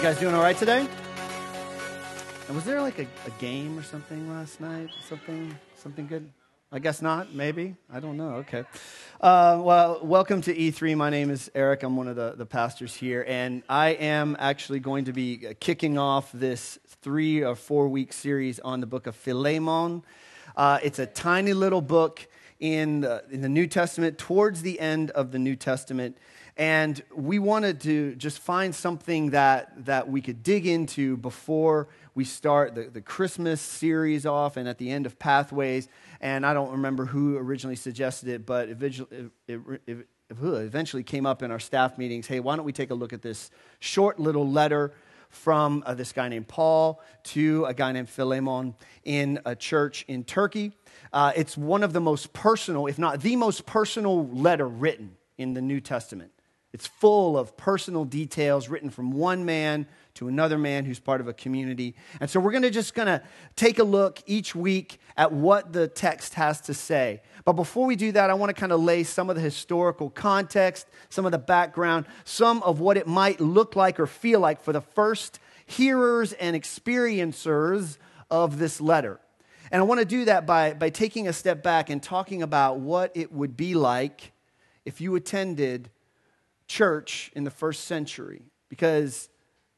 You guys doing all right today? And was there like a, a game or something last night? Something, something good? I guess not. Maybe. I don't know. Okay. Uh, well, welcome to E3. My name is Eric. I'm one of the, the pastors here. And I am actually going to be kicking off this three or four week series on the book of Philemon. Uh, it's a tiny little book in the, in the New Testament, towards the end of the New Testament. And we wanted to just find something that, that we could dig into before we start the, the Christmas series off and at the end of Pathways. And I don't remember who originally suggested it, but eventually, it, eventually came up in our staff meetings hey, why don't we take a look at this short little letter from uh, this guy named Paul to a guy named Philemon in a church in Turkey. Uh, it's one of the most personal, if not the most personal letter written in the New Testament. It's full of personal details written from one man to another man who's part of a community. And so we're going to just going to take a look each week at what the text has to say. But before we do that, I want to kind of lay some of the historical context, some of the background, some of what it might look like or feel like for the first hearers and experiencers of this letter. And I want to do that by, by taking a step back and talking about what it would be like if you attended church in the first century. Because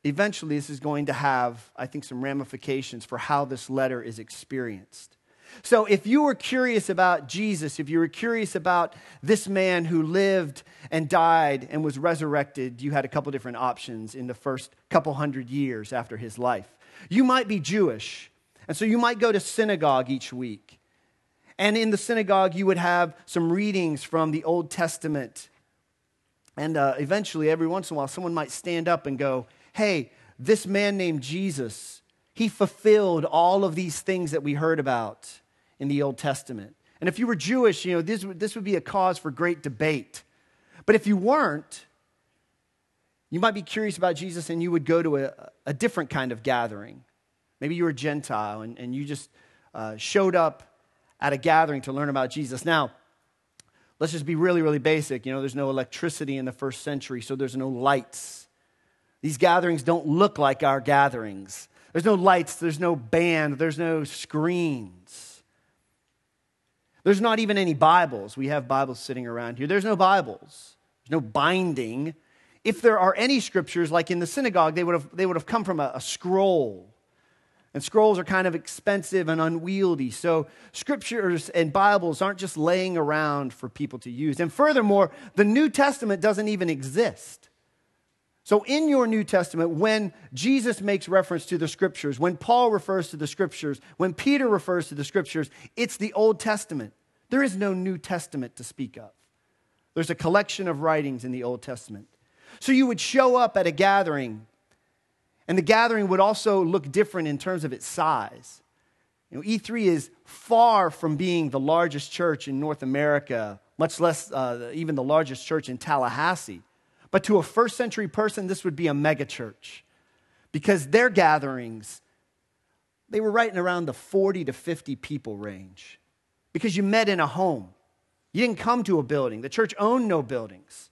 eventually this is going to have, I think, some ramifications for how this letter is experienced. So, if you were curious about Jesus, if you were curious about this man who lived and died and was resurrected, you had a couple different options in the first couple hundred years after his life. You might be Jewish, and so you might go to synagogue each week. And in the synagogue, you would have some readings from the Old Testament. And uh, eventually, every once in a while, someone might stand up and go, Hey, this man named Jesus, he fulfilled all of these things that we heard about in the Old Testament. And if you were Jewish, you know, this, this would be a cause for great debate. But if you weren't, you might be curious about Jesus and you would go to a, a different kind of gathering. Maybe you were Gentile and, and you just uh, showed up at a gathering to learn about Jesus. Now, let's just be really, really basic. You know, there's no electricity in the first century, so there's no lights. These gatherings don't look like our gatherings. There's no lights, there's no band, there's no screens. There's not even any Bibles. We have Bibles sitting around here. There's no Bibles, there's no binding. If there are any scriptures, like in the synagogue, they would have, they would have come from a, a scroll and scrolls are kind of expensive and unwieldy. So, scriptures and Bibles aren't just laying around for people to use. And furthermore, the New Testament doesn't even exist. So, in your New Testament, when Jesus makes reference to the scriptures, when Paul refers to the scriptures, when Peter refers to the scriptures, it's the Old Testament. There is no New Testament to speak of. There's a collection of writings in the Old Testament. So, you would show up at a gathering and the gathering would also look different in terms of its size. You know, E3 is far from being the largest church in North America, much less uh, even the largest church in Tallahassee. But to a first century person, this would be a megachurch because their gatherings, they were right in around the 40 to 50 people range because you met in a home. You didn't come to a building. The church owned no buildings.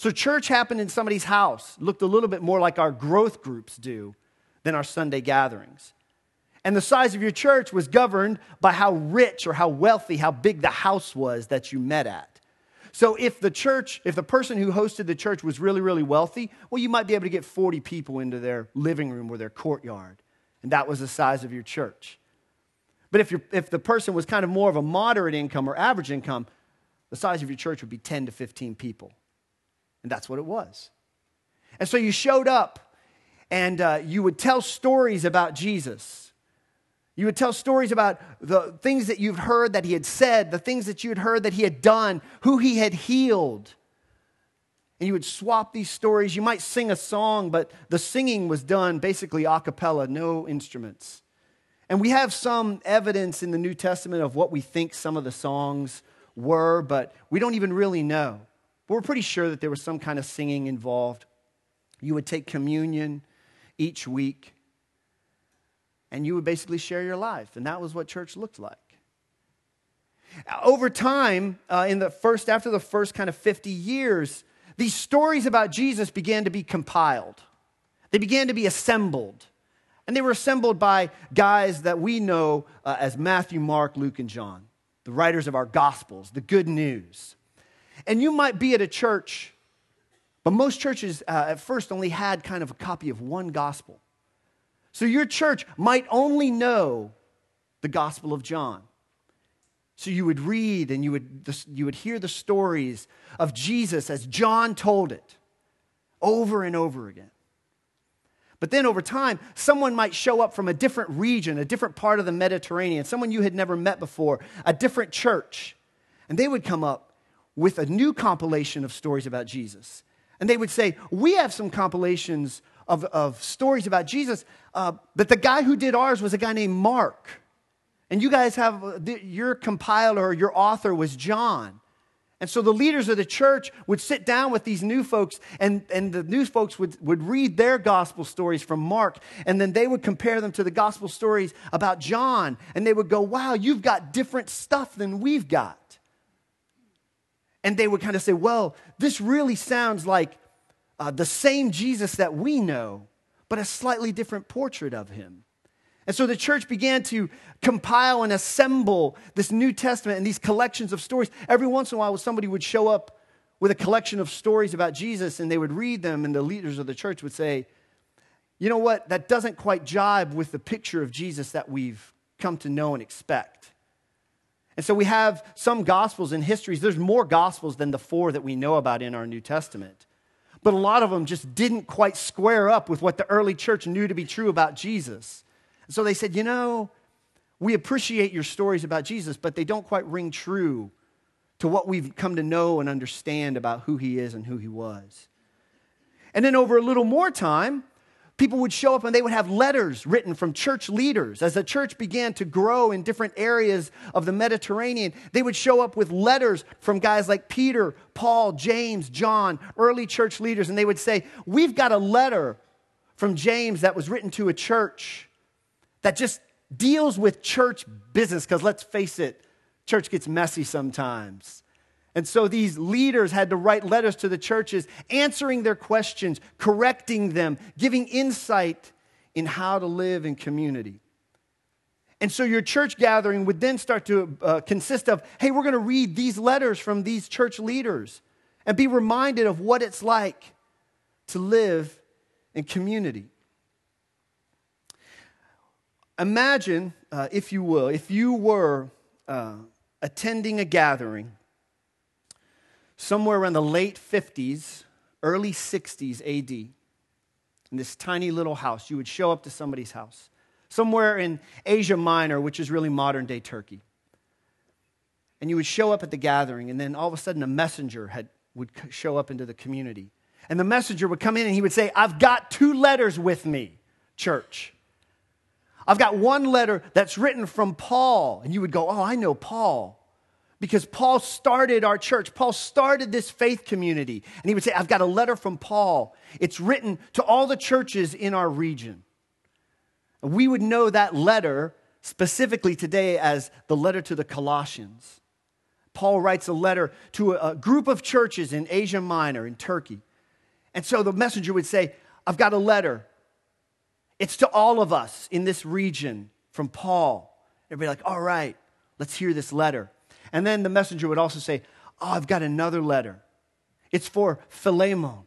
So, church happened in somebody's house, looked a little bit more like our growth groups do than our Sunday gatherings. And the size of your church was governed by how rich or how wealthy, how big the house was that you met at. So, if the church, if the person who hosted the church was really, really wealthy, well, you might be able to get 40 people into their living room or their courtyard. And that was the size of your church. But if, if the person was kind of more of a moderate income or average income, the size of your church would be 10 to 15 people. And that's what it was. And so you showed up and uh, you would tell stories about Jesus. You would tell stories about the things that you've heard that he had said, the things that you had heard that he had done, who he had healed. And you would swap these stories. You might sing a song, but the singing was done basically a cappella, no instruments. And we have some evidence in the New Testament of what we think some of the songs were, but we don't even really know. But we're pretty sure that there was some kind of singing involved. You would take communion each week, and you would basically share your life. And that was what church looked like. Over time, uh, in the first, after the first kind of 50 years, these stories about Jesus began to be compiled. They began to be assembled. And they were assembled by guys that we know uh, as Matthew, Mark, Luke, and John, the writers of our Gospels, the good news. And you might be at a church, but most churches uh, at first only had kind of a copy of one gospel. So your church might only know the Gospel of John. So you would read and you would, you would hear the stories of Jesus as John told it over and over again. But then over time, someone might show up from a different region, a different part of the Mediterranean, someone you had never met before, a different church. And they would come up with a new compilation of stories about Jesus. And they would say, We have some compilations of, of stories about Jesus, uh, but the guy who did ours was a guy named Mark. And you guys have uh, your compiler, your author was John. And so the leaders of the church would sit down with these new folks, and, and the new folks would, would read their gospel stories from Mark, and then they would compare them to the gospel stories about John. And they would go, Wow, you've got different stuff than we've got. And they would kind of say, Well, this really sounds like uh, the same Jesus that we know, but a slightly different portrait of him. And so the church began to compile and assemble this New Testament and these collections of stories. Every once in a while, somebody would show up with a collection of stories about Jesus and they would read them, and the leaders of the church would say, You know what? That doesn't quite jibe with the picture of Jesus that we've come to know and expect. And so we have some gospels and histories. There's more gospels than the four that we know about in our New Testament. But a lot of them just didn't quite square up with what the early church knew to be true about Jesus. And so they said, you know, we appreciate your stories about Jesus, but they don't quite ring true to what we've come to know and understand about who he is and who he was. And then over a little more time, people would show up and they would have letters written from church leaders. As the church began to grow in different areas of the Mediterranean, they would show up with letters from guys like Peter, Paul, James, John, early church leaders, and they would say, We've got a letter from James that was written to a church that just deals with church business, because let's face it, church gets messy sometimes. And so these leaders had to write letters to the churches, answering their questions, correcting them, giving insight in how to live in community. And so your church gathering would then start to uh, consist of hey, we're going to read these letters from these church leaders and be reminded of what it's like to live in community. Imagine, uh, if you will, if you were uh, attending a gathering somewhere around the late 50s, early 60s AD, in this tiny little house. You would show up to somebody's house, somewhere in Asia Minor, which is really modern day Turkey. And you would show up at the gathering, and then all of a sudden a messenger had, would show up into the community. And the messenger would come in and he would say, I've got two letters with me, church. I've got one letter that's written from Paul. And you would go, Oh, I know Paul. Because Paul started our church. Paul started this faith community. And he would say, I've got a letter from Paul. It's written to all the churches in our region. We would know that letter specifically today as the letter to the Colossians. Paul writes a letter to a group of churches in Asia Minor, in Turkey. And so the messenger would say, I've got a letter. It's to all of us in this region from Paul. Everybody like, all right, let's hear this letter. And then the messenger would also say, oh, I've got another letter. It's for Philemon.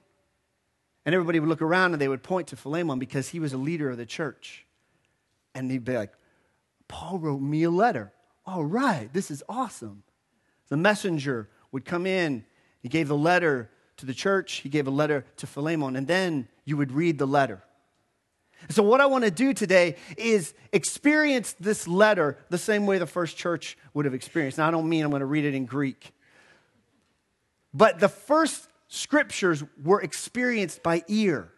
And everybody would look around and they would point to Philemon because he was a leader of the church. And he'd be like, Paul wrote me a letter. All right, this is awesome. The messenger would come in. He gave the letter to the church, he gave a letter to Philemon, and then you would read the letter. So, what I want to do today is experience this letter the same way the first church would have experienced. Now, I don't mean I'm going to read it in Greek, but the first scriptures were experienced by ear,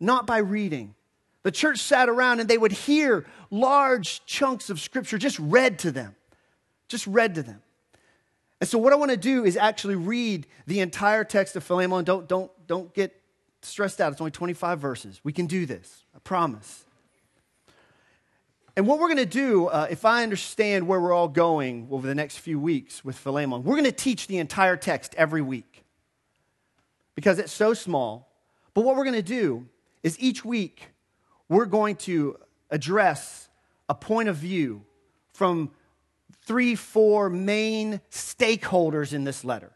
not by reading. The church sat around and they would hear large chunks of scripture just read to them, just read to them. And so, what I want to do is actually read the entire text of Philemon. Don't, don't, don't get stressed out. It's only 25 verses. We can do this. I promise. And what we're going to do, uh, if I understand where we're all going over the next few weeks with Philemon, we're going to teach the entire text every week because it's so small. But what we're going to do is each week we're going to address a point of view from three, four main stakeholders in this letter.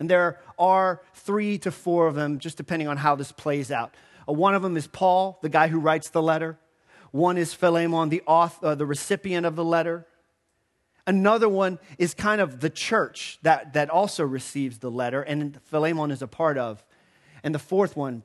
And there are three to four of them, just depending on how this plays out. Uh, one of them is Paul, the guy who writes the letter. One is Philemon, the, author, uh, the recipient of the letter. Another one is kind of the church that, that also receives the letter, and Philemon is a part of. And the fourth one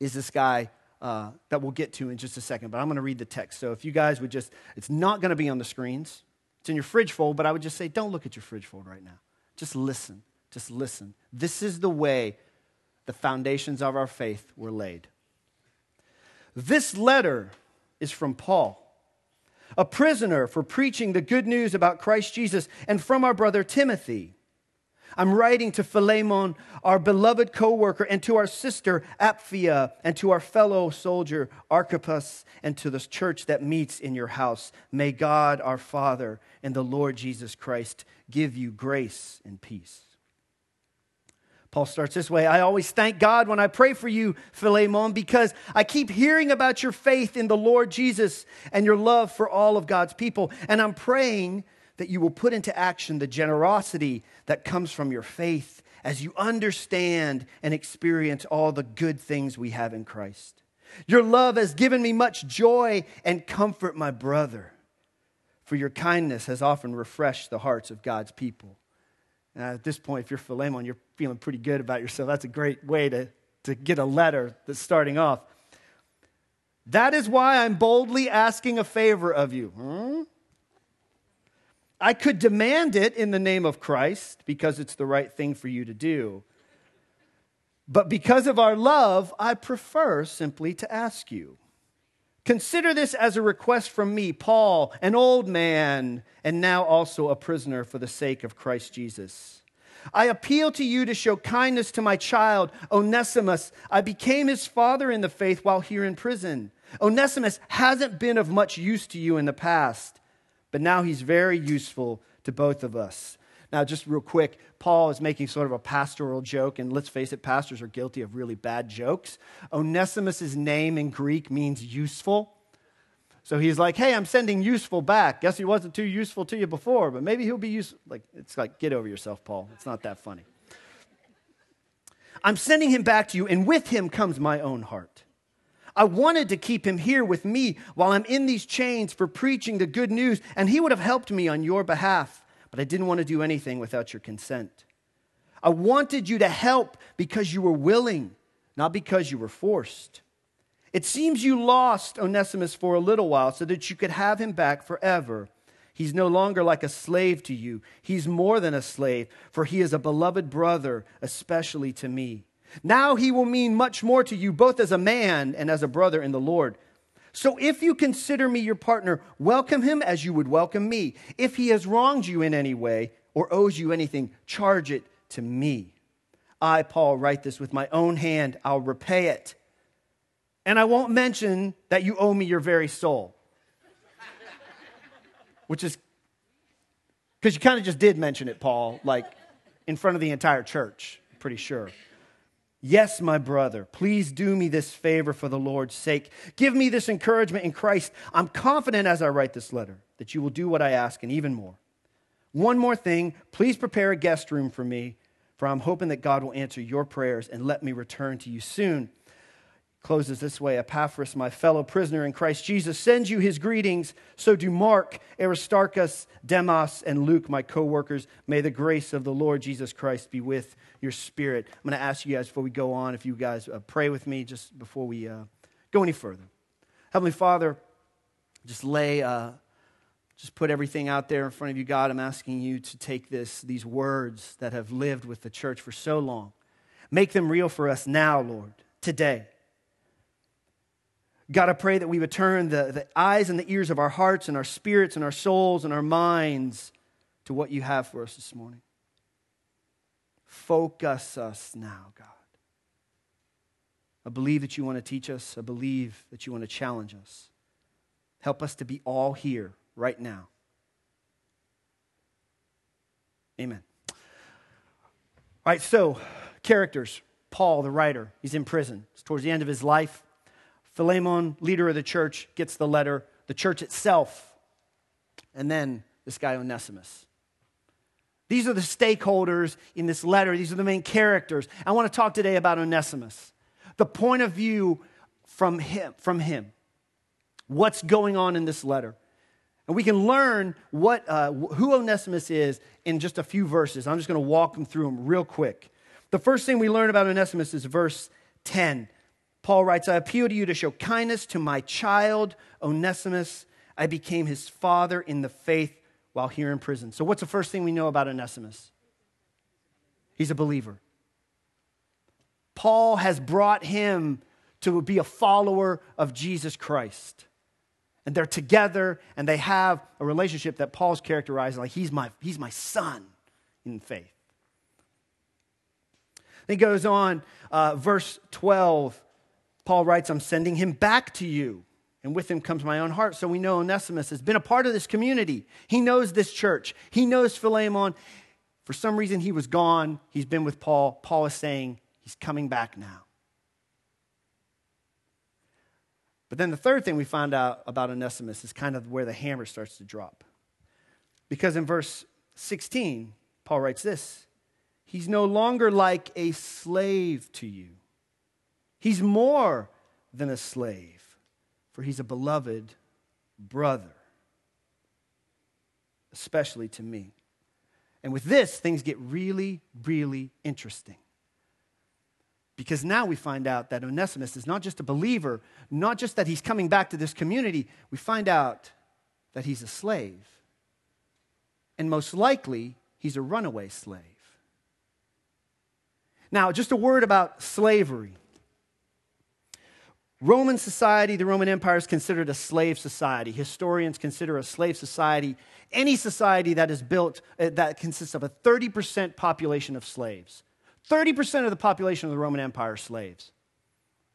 is this guy uh, that we'll get to in just a second, but I'm going to read the text. So if you guys would just, it's not going to be on the screens. It's in your fridge fold, but I would just say, don't look at your fridge fold right now. Just listen. Just listen. This is the way the foundations of our faith were laid. This letter is from Paul, a prisoner for preaching the good news about Christ Jesus, and from our brother Timothy I'm writing to Philemon, our beloved co worker, and to our sister Apphia, and to our fellow soldier Archippus, and to the church that meets in your house. May God our Father and the Lord Jesus Christ give you grace and peace. Paul starts this way I always thank God when I pray for you, Philemon, because I keep hearing about your faith in the Lord Jesus and your love for all of God's people. And I'm praying that you will put into action the generosity that comes from your faith as you understand and experience all the good things we have in Christ. Your love has given me much joy and comfort, my brother, for your kindness has often refreshed the hearts of God's people. At this point, if you're Philemon, you're feeling pretty good about yourself. That's a great way to, to get a letter that's starting off. That is why I'm boldly asking a favor of you. Hmm? I could demand it in the name of Christ because it's the right thing for you to do. But because of our love, I prefer simply to ask you. Consider this as a request from me, Paul, an old man, and now also a prisoner for the sake of Christ Jesus. I appeal to you to show kindness to my child, Onesimus. I became his father in the faith while here in prison. Onesimus hasn't been of much use to you in the past but now he's very useful to both of us. Now, just real quick, Paul is making sort of a pastoral joke, and let's face it, pastors are guilty of really bad jokes. Onesimus' name in Greek means useful. So he's like, hey, I'm sending useful back. Guess he wasn't too useful to you before, but maybe he'll be useful. Like, it's like, get over yourself, Paul. It's not that funny. I'm sending him back to you, and with him comes my own heart. I wanted to keep him here with me while I'm in these chains for preaching the good news, and he would have helped me on your behalf, but I didn't want to do anything without your consent. I wanted you to help because you were willing, not because you were forced. It seems you lost Onesimus for a little while so that you could have him back forever. He's no longer like a slave to you. He's more than a slave, for he is a beloved brother, especially to me. Now he will mean much more to you, both as a man and as a brother in the Lord. So if you consider me your partner, welcome him as you would welcome me. If he has wronged you in any way or owes you anything, charge it to me. I, Paul, write this with my own hand. I'll repay it. And I won't mention that you owe me your very soul. Which is because you kind of just did mention it, Paul, like in front of the entire church, pretty sure. Yes, my brother, please do me this favor for the Lord's sake. Give me this encouragement in Christ. I'm confident as I write this letter that you will do what I ask and even more. One more thing, please prepare a guest room for me, for I'm hoping that God will answer your prayers and let me return to you soon closes this way Epaphras, my fellow prisoner in Christ Jesus, sends you his greetings. So do Mark, Aristarchus, Demas, and Luke, my co workers. May the grace of the Lord Jesus Christ be with your spirit. I'm going to ask you guys before we go on if you guys uh, pray with me just before we uh, go any further. Heavenly Father, just lay. Uh, just put everything out there in front of you, God. I'm asking you to take this, these words that have lived with the church for so long, make them real for us now, Lord, today. God, I pray that we would turn the, the eyes and the ears of our hearts and our spirits and our souls and our minds to what you have for us this morning. Focus us now, God. I believe that you want to teach us. I believe that you want to challenge us. Help us to be all here right now. Amen. All right, so characters. Paul, the writer, he's in prison. It's towards the end of his life. Philemon, leader of the church, gets the letter, the church itself, and then this guy Onesimus. These are the stakeholders in this letter. These are the main characters. I want to talk today about Onesimus. The point of view from him, from him. What's going on in this letter? And we can learn what, uh, who Onesimus is in just a few verses. I'm just going to walk them through them real quick. The first thing we learn about Onesimus is verse 10. Paul writes, I appeal to you to show kindness to my child, Onesimus. I became his father in the faith while here in prison. So, what's the first thing we know about Onesimus? He's a believer. Paul has brought him to be a follower of Jesus Christ. And they're together and they have a relationship that Paul's characterized like he's my, he's my son in faith. Then he goes on, uh, verse 12. Paul writes, I'm sending him back to you and with him comes my own heart. So we know Onesimus has been a part of this community. He knows this church, he knows Philemon. For some reason, he was gone. He's been with Paul. Paul is saying he's coming back now. But then the third thing we find out about Onesimus is kind of where the hammer starts to drop. Because in verse 16, Paul writes this He's no longer like a slave to you, he's more than a slave for he's a beloved brother, especially to me. And with this, things get really, really interesting. Because now we find out that Onesimus is not just a believer, not just that he's coming back to this community, we find out that he's a slave. And most likely, he's a runaway slave. Now, just a word about slavery. Roman society, the Roman Empire, is considered a slave society. Historians consider a slave society any society that is built uh, that consists of a 30% population of slaves. 30% of the population of the Roman Empire are slaves.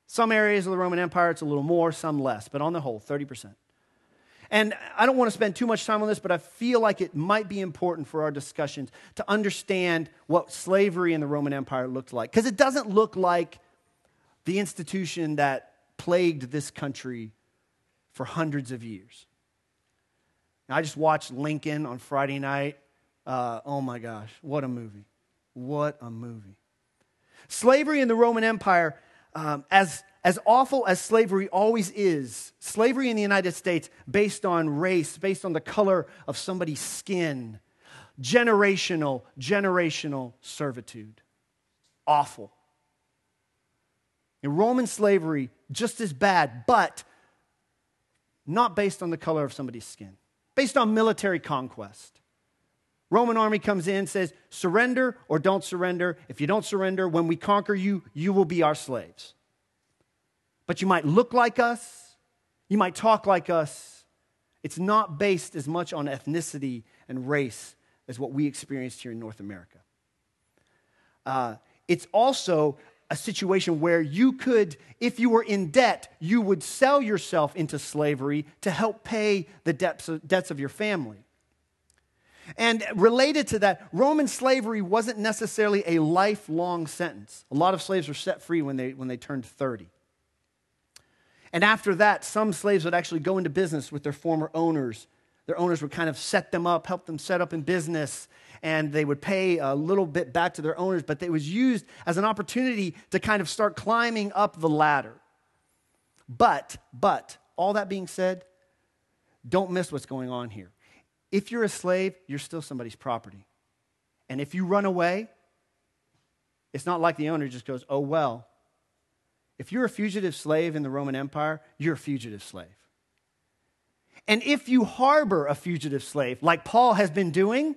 Some areas of the Roman Empire, it's a little more, some less, but on the whole, 30%. And I don't want to spend too much time on this, but I feel like it might be important for our discussions to understand what slavery in the Roman Empire looked like. Because it doesn't look like the institution that plagued this country for hundreds of years. I just watched Lincoln on Friday night. Uh, oh my gosh, what a movie! What a movie. Slavery in the Roman Empire, um, as, as awful as slavery always is, slavery in the United States based on race, based on the color of somebody's skin, generational, generational servitude. Awful. In Roman slavery, just as bad, but not based on the color of somebody's skin, based on military conquest. Roman army comes in, says, surrender or don't surrender. If you don't surrender, when we conquer you, you will be our slaves. But you might look like us, you might talk like us. It's not based as much on ethnicity and race as what we experienced here in North America. Uh, it's also a situation where you could, if you were in debt, you would sell yourself into slavery to help pay the debts of, debts of your family. And related to that, Roman slavery wasn't necessarily a lifelong sentence. A lot of slaves were set free when they, when they turned 30. And after that, some slaves would actually go into business with their former owners. Their owners would kind of set them up, help them set up in business, and they would pay a little bit back to their owners, but it was used as an opportunity to kind of start climbing up the ladder. But, but, all that being said, don't miss what's going on here. If you're a slave, you're still somebody's property. And if you run away, it's not like the owner just goes, oh, well. If you're a fugitive slave in the Roman Empire, you're a fugitive slave. And if you harbor a fugitive slave, like Paul has been doing,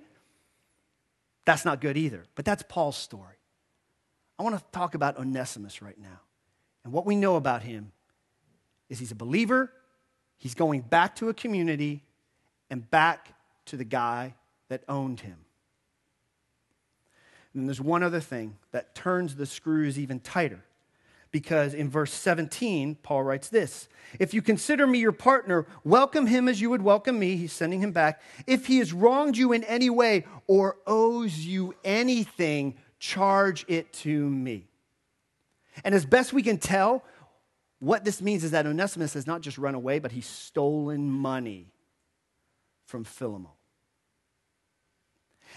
that's not good either. But that's Paul's story. I want to talk about Onesimus right now. And what we know about him is he's a believer, he's going back to a community and back to the guy that owned him. And there's one other thing that turns the screws even tighter because in verse 17, Paul writes this If you consider me your partner, welcome him as you would welcome me. He's sending him back. If he has wronged you in any way or owes you anything, charge it to me. And as best we can tell, what this means is that Onesimus has not just run away, but he's stolen money from Philemon.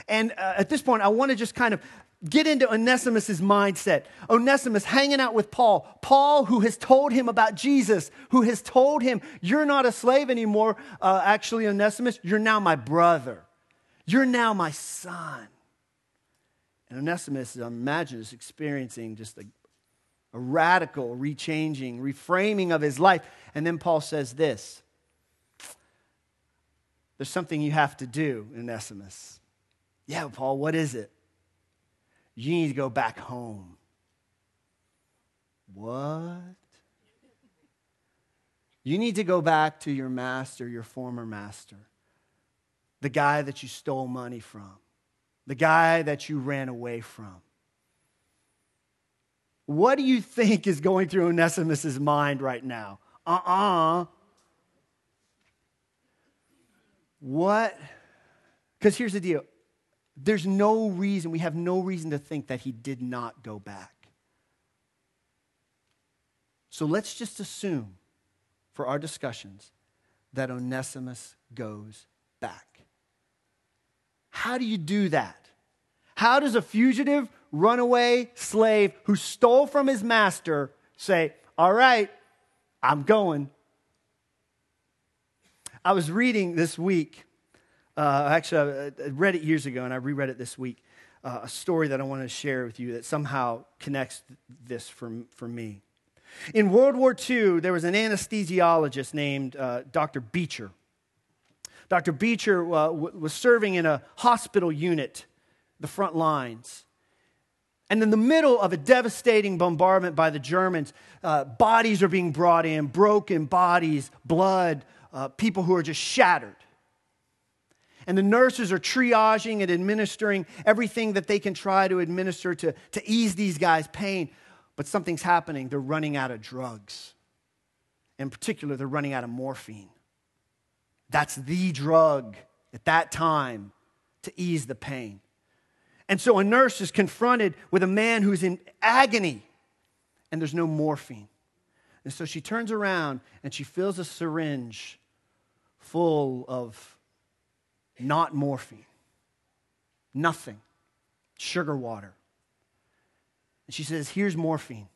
And uh, at this point, I want to just kind of get into Onesimus' mindset. Onesimus hanging out with Paul. Paul, who has told him about Jesus, who has told him, You're not a slave anymore. Uh, actually, Onesimus, you're now my brother. You're now my son. And Onesimus, I imagine, is experiencing just a, a radical rechanging, reframing of his life. And then Paul says this There's something you have to do, Onesimus. Yeah, Paul, what is it? You need to go back home. What? You need to go back to your master, your former master, the guy that you stole money from, the guy that you ran away from. What do you think is going through Onesimus' mind right now? Uh uh-uh. uh What? Because here's the deal there's no reason, we have no reason to think that he did not go back. So let's just assume for our discussions that Onesimus goes back. How do you do that? How does a fugitive, runaway slave who stole from his master say, All right, I'm going? I was reading this week uh, actually, I read it years ago and I reread it this week. Uh, a story that I want to share with you that somehow connects this for, for me. In World War II, there was an anesthesiologist named uh, Dr. Beecher. Dr. Beecher uh, w- was serving in a hospital unit, the front lines. And in the middle of a devastating bombardment by the Germans, uh, bodies are being brought in, broken bodies, blood, uh, people who are just shattered and the nurses are triaging and administering everything that they can try to administer to, to ease these guys' pain. But something's happening. They're running out of drugs. In particular, they're running out of morphine. That's the drug at that time to ease the pain. And so a nurse is confronted with a man who's in agony, and there's no morphine. And so she turns around and she fills a syringe full of not morphine, nothing, sugar water. And she says, Here's morphine.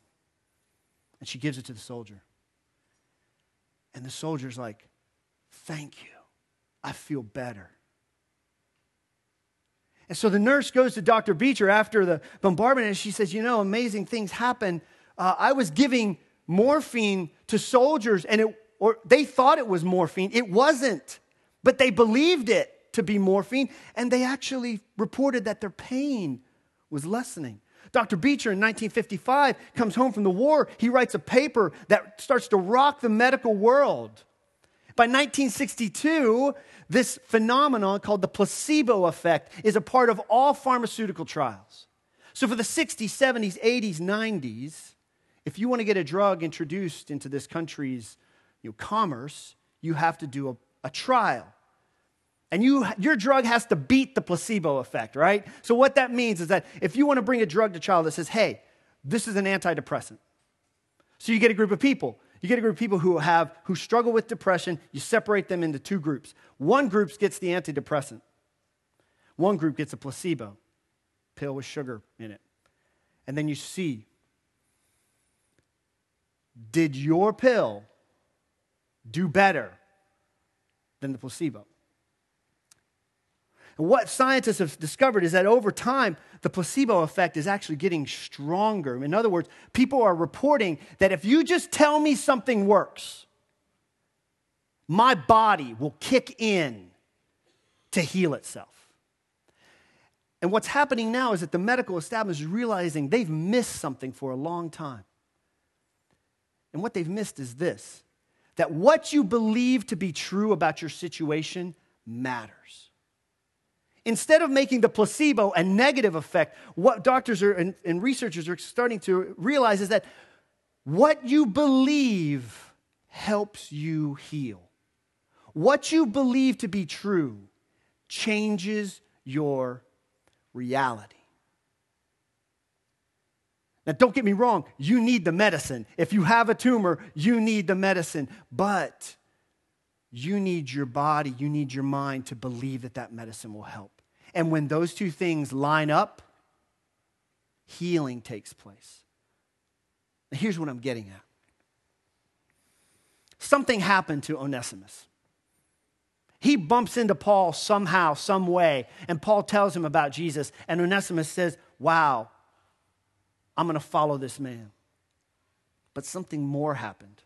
And she gives it to the soldier. And the soldier's like, Thank you. I feel better. And so the nurse goes to Dr. Beecher after the bombardment and she says, You know, amazing things happen. Uh, I was giving morphine to soldiers and it, or they thought it was morphine. It wasn't, but they believed it to be morphine, and they actually reported that their pain was lessening. Dr. Beecher in 1955 comes home from the war. He writes a paper that starts to rock the medical world. By 1962, this phenomenon called the placebo effect is a part of all pharmaceutical trials. So, for the 60s, 70s, 80s, 90s, if you want to get a drug introduced into this country's you know, commerce, you have to do a, a trial. And you, your drug has to beat the placebo effect, right? So, what that means is that if you want to bring a drug to child that says, hey, this is an antidepressant. So, you get a group of people. You get a group of people who have who struggle with depression. You separate them into two groups. One group gets the antidepressant. One group gets a placebo, pill with sugar in it. And then you see did your pill do better than the placebo? And what scientists have discovered is that over time, the placebo effect is actually getting stronger. In other words, people are reporting that if you just tell me something works, my body will kick in to heal itself. And what's happening now is that the medical establishment is realizing they've missed something for a long time. And what they've missed is this that what you believe to be true about your situation matters. Instead of making the placebo a negative effect, what doctors are, and, and researchers are starting to realize is that what you believe helps you heal. What you believe to be true changes your reality. Now, Now, don't get me wrong, you need the medicine. If you have a tumor, you need the medicine. But you need your body, you need your mind to believe that that medicine will help. And when those two things line up, healing takes place. Now, here's what I'm getting at something happened to Onesimus. He bumps into Paul somehow, some way, and Paul tells him about Jesus. And Onesimus says, Wow, I'm going to follow this man. But something more happened.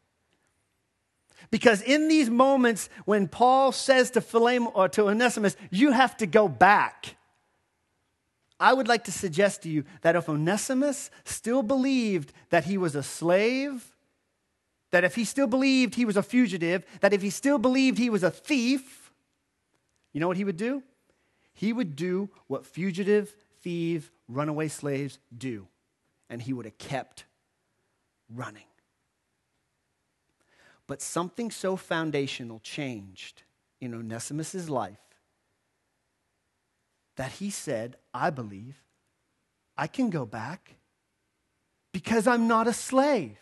Because in these moments when Paul says to Philemon or to Onesimus, you have to go back. I would like to suggest to you that if Onesimus still believed that he was a slave, that if he still believed he was a fugitive, that if he still believed he was a thief, you know what he would do? He would do what fugitive, thief, runaway slaves do, and he would have kept running. But something so foundational changed in Onesimus' life that he said, I believe I can go back because I'm not a slave.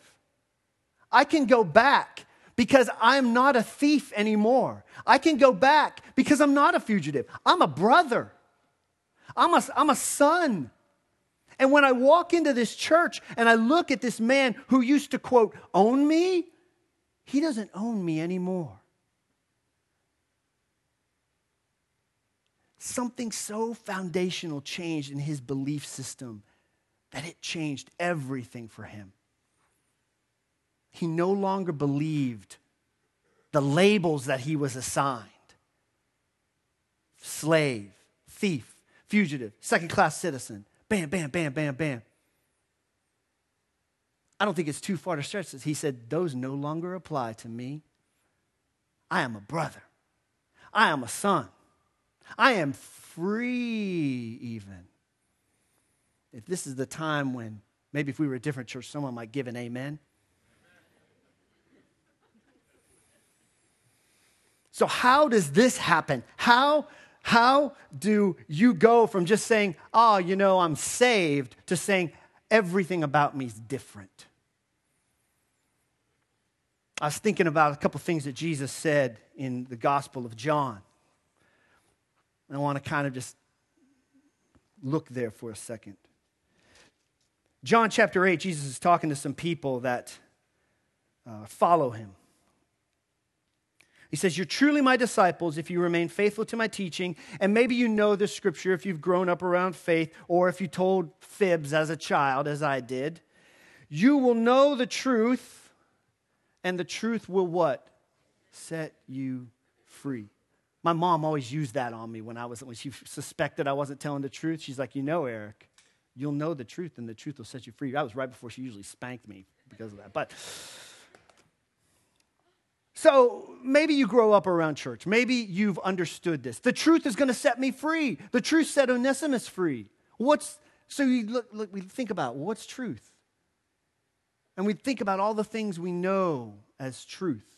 I can go back because I'm not a thief anymore. I can go back because I'm not a fugitive. I'm a brother. I'm a, I'm a son. And when I walk into this church and I look at this man who used to, quote, own me, he doesn't own me anymore. Something so foundational changed in his belief system that it changed everything for him. He no longer believed the labels that he was assigned slave, thief, fugitive, second class citizen. Bam, bam, bam, bam, bam. I don't think it's too far to stretch this. He said, Those no longer apply to me. I am a brother. I am a son. I am free, even. If this is the time when maybe if we were a different church, someone might give an amen. So, how does this happen? How, how do you go from just saying, oh, you know, I'm saved, to saying, everything about me is different? I was thinking about a couple things that Jesus said in the Gospel of John. I want to kind of just look there for a second. John chapter 8, Jesus is talking to some people that uh, follow him. He says, You're truly my disciples if you remain faithful to my teaching. And maybe you know the scripture if you've grown up around faith or if you told fibs as a child, as I did. You will know the truth and the truth will what? Set you free. My mom always used that on me when I was when she suspected I wasn't telling the truth. She's like, "You know, Eric, you'll know the truth and the truth will set you free." That was right before she usually spanked me because of that. But so maybe you grow up around church. Maybe you've understood this. The truth is going to set me free. The truth set Onesimus free. What's so you look, look we think about what's truth? And we think about all the things we know as truth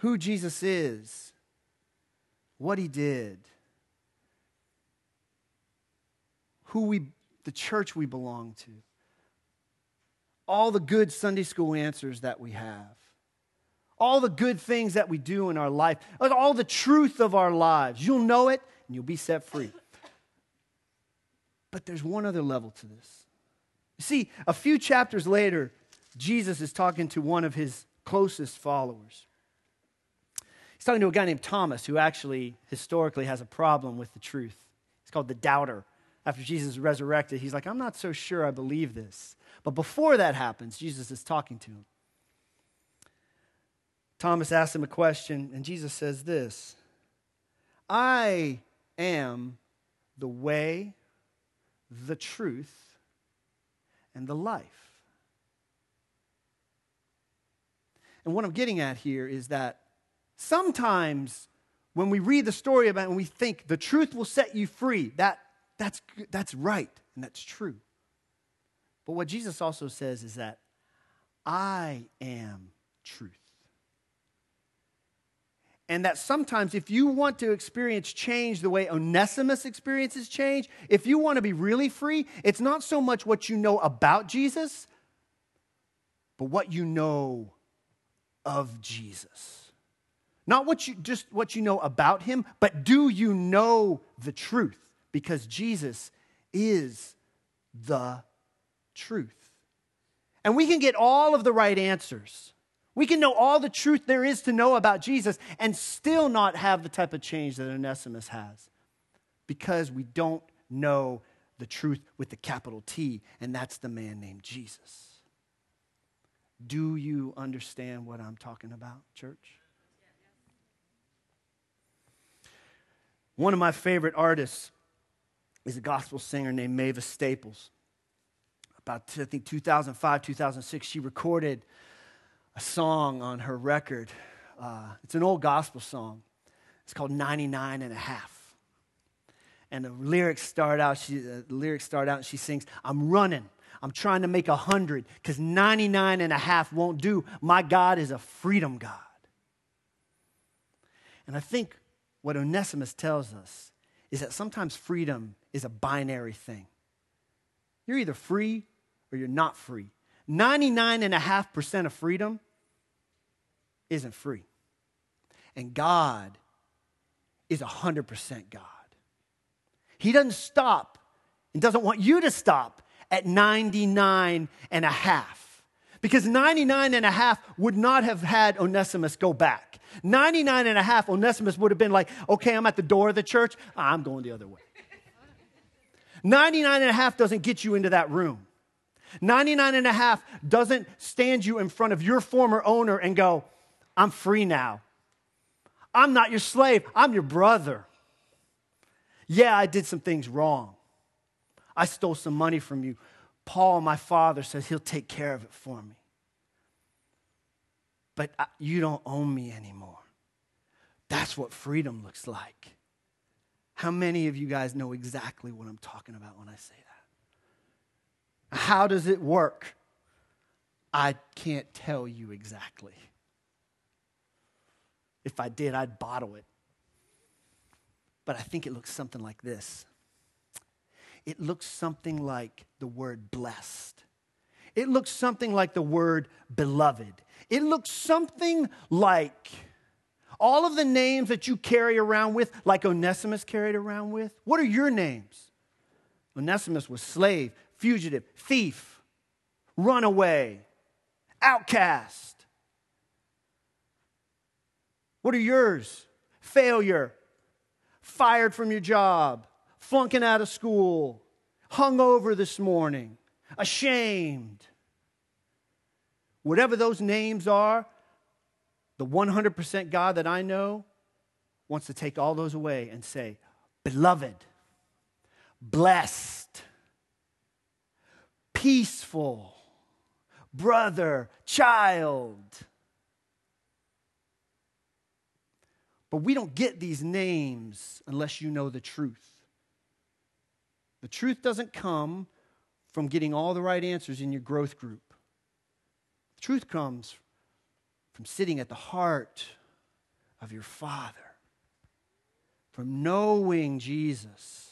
who Jesus is, what he did, who we, the church we belong to, all the good Sunday school answers that we have, all the good things that we do in our life, all the truth of our lives. You'll know it and you'll be set free. But there's one other level to this. See, a few chapters later, Jesus is talking to one of his closest followers. He's talking to a guy named Thomas who actually historically has a problem with the truth. He's called the doubter. After Jesus resurrected, he's like, I'm not so sure I believe this. But before that happens, Jesus is talking to him. Thomas asks him a question, and Jesus says this I am the way, the truth, and the life. And what I'm getting at here is that sometimes when we read the story about it and we think the truth will set you free, that, that's, that's right and that's true. But what Jesus also says is that I am truth. And that sometimes, if you want to experience change the way Onesimus experiences change, if you want to be really free, it's not so much what you know about Jesus, but what you know of Jesus. Not what you, just what you know about him, but do you know the truth? Because Jesus is the truth. And we can get all of the right answers. We can know all the truth there is to know about Jesus and still not have the type of change that Onesimus has because we don't know the truth with the capital T, and that's the man named Jesus. Do you understand what I'm talking about, church? One of my favorite artists is a gospel singer named Mavis Staples. About, I think, 2005, 2006, she recorded a song on her record. Uh, it's an old gospel song. It's called 99 and a half. And the lyrics start out, she, uh, the lyrics start out and she sings, I'm running. I'm trying to make a 100 because 99 and a half won't do. My God is a freedom God. And I think what Onesimus tells us is that sometimes freedom is a binary thing. You're either free or you're not free. 99.5% of freedom isn't free. And God is 100% God. He doesn't stop and doesn't want you to stop at 99 and a half. Because 99 and a half would not have had Onesimus go back. 99 and a half, Onesimus would have been like, okay, I'm at the door of the church, I'm going the other way. 99 and a half doesn't get you into that room. 99 and a half doesn't stand you in front of your former owner and go, I'm free now. I'm not your slave, I'm your brother. Yeah, I did some things wrong. I stole some money from you. Paul, my father, says he'll take care of it for me. But I, you don't own me anymore. That's what freedom looks like. How many of you guys know exactly what I'm talking about when I say that? How does it work? I can't tell you exactly. If I did, I'd bottle it. But I think it looks something like this it looks something like the word blessed. It looks something like the word beloved. It looks something like all of the names that you carry around with, like Onesimus carried around with. What are your names? Onesimus was slave, fugitive, thief, runaway, outcast. What are yours? Failure, fired from your job, flunking out of school, hungover this morning, ashamed. Whatever those names are, the 100% God that I know wants to take all those away and say, beloved, blessed, peaceful, brother, child. But we don't get these names unless you know the truth. The truth doesn't come from getting all the right answers in your growth group. The truth comes from sitting at the heart of your Father, from knowing Jesus.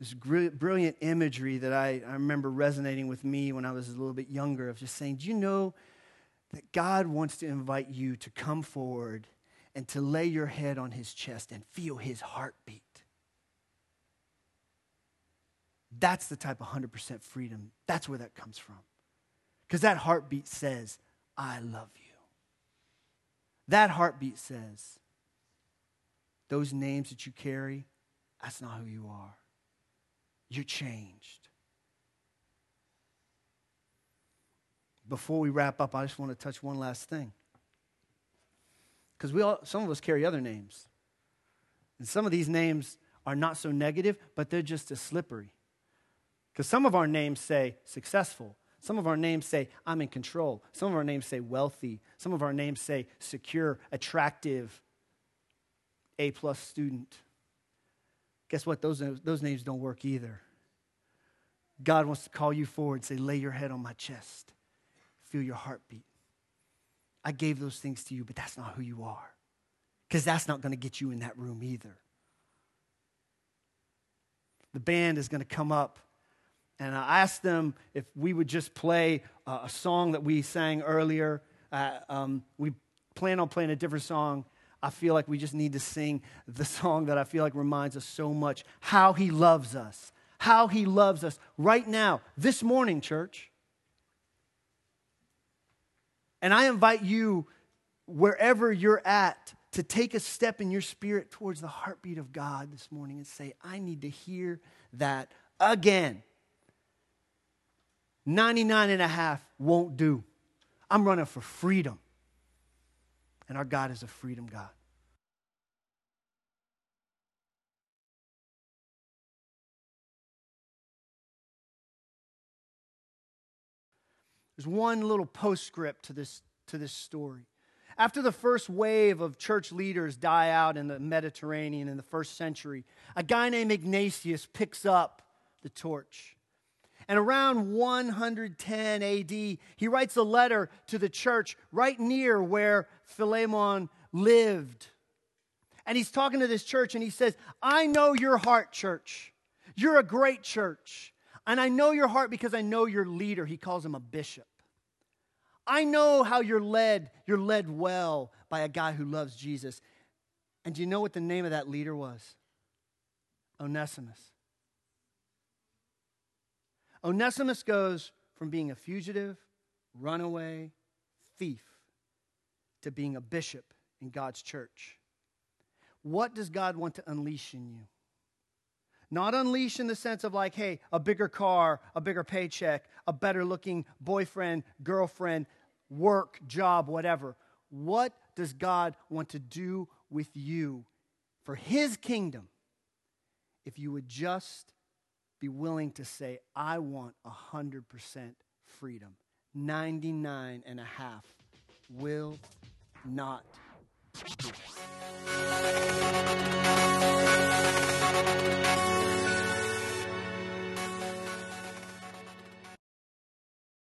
This brilliant imagery that I, I remember resonating with me when I was a little bit younger of just saying, Do you know that God wants to invite you to come forward and to lay your head on his chest and feel his heartbeat. That's the type of 100% freedom. That's where that comes from. Because that heartbeat says, I love you. That heartbeat says, those names that you carry, that's not who you are. You're changed. Before we wrap up, I just want to touch one last thing. Because we all, some of us carry other names. And some of these names are not so negative, but they're just as slippery. Because some of our names say successful. Some of our names say I'm in control. Some of our names say wealthy. Some of our names say secure, attractive, A plus student. Guess what? Those, those names don't work either. God wants to call you forward and say, lay your head on my chest feel your heartbeat. I gave those things to you, but that's not who you are. Because that's not going to get you in that room either. The band is going to come up, and I asked them if we would just play a song that we sang earlier. Uh, um, we plan on playing a different song. I feel like we just need to sing the song that I feel like reminds us so much how He loves us. How He loves us right now, this morning, church. And I invite you, wherever you're at, to take a step in your spirit towards the heartbeat of God this morning and say, I need to hear that again. 99 and a half won't do. I'm running for freedom. And our God is a freedom God. There's one little postscript to this, to this story. After the first wave of church leaders die out in the Mediterranean in the first century, a guy named Ignatius picks up the torch. And around 110 AD, he writes a letter to the church right near where Philemon lived. And he's talking to this church and he says, I know your heart, church. You're a great church. And I know your heart because I know your leader. He calls him a bishop. I know how you're led. You're led well by a guy who loves Jesus. And do you know what the name of that leader was? Onesimus. Onesimus goes from being a fugitive, runaway, thief, to being a bishop in God's church. What does God want to unleash in you? Not unleash in the sense of like, hey, a bigger car, a bigger paycheck, a better looking boyfriend, girlfriend, work, job, whatever. What does God want to do with you for His kingdom if you would just be willing to say, I want 100% freedom? 99 and a half will not do.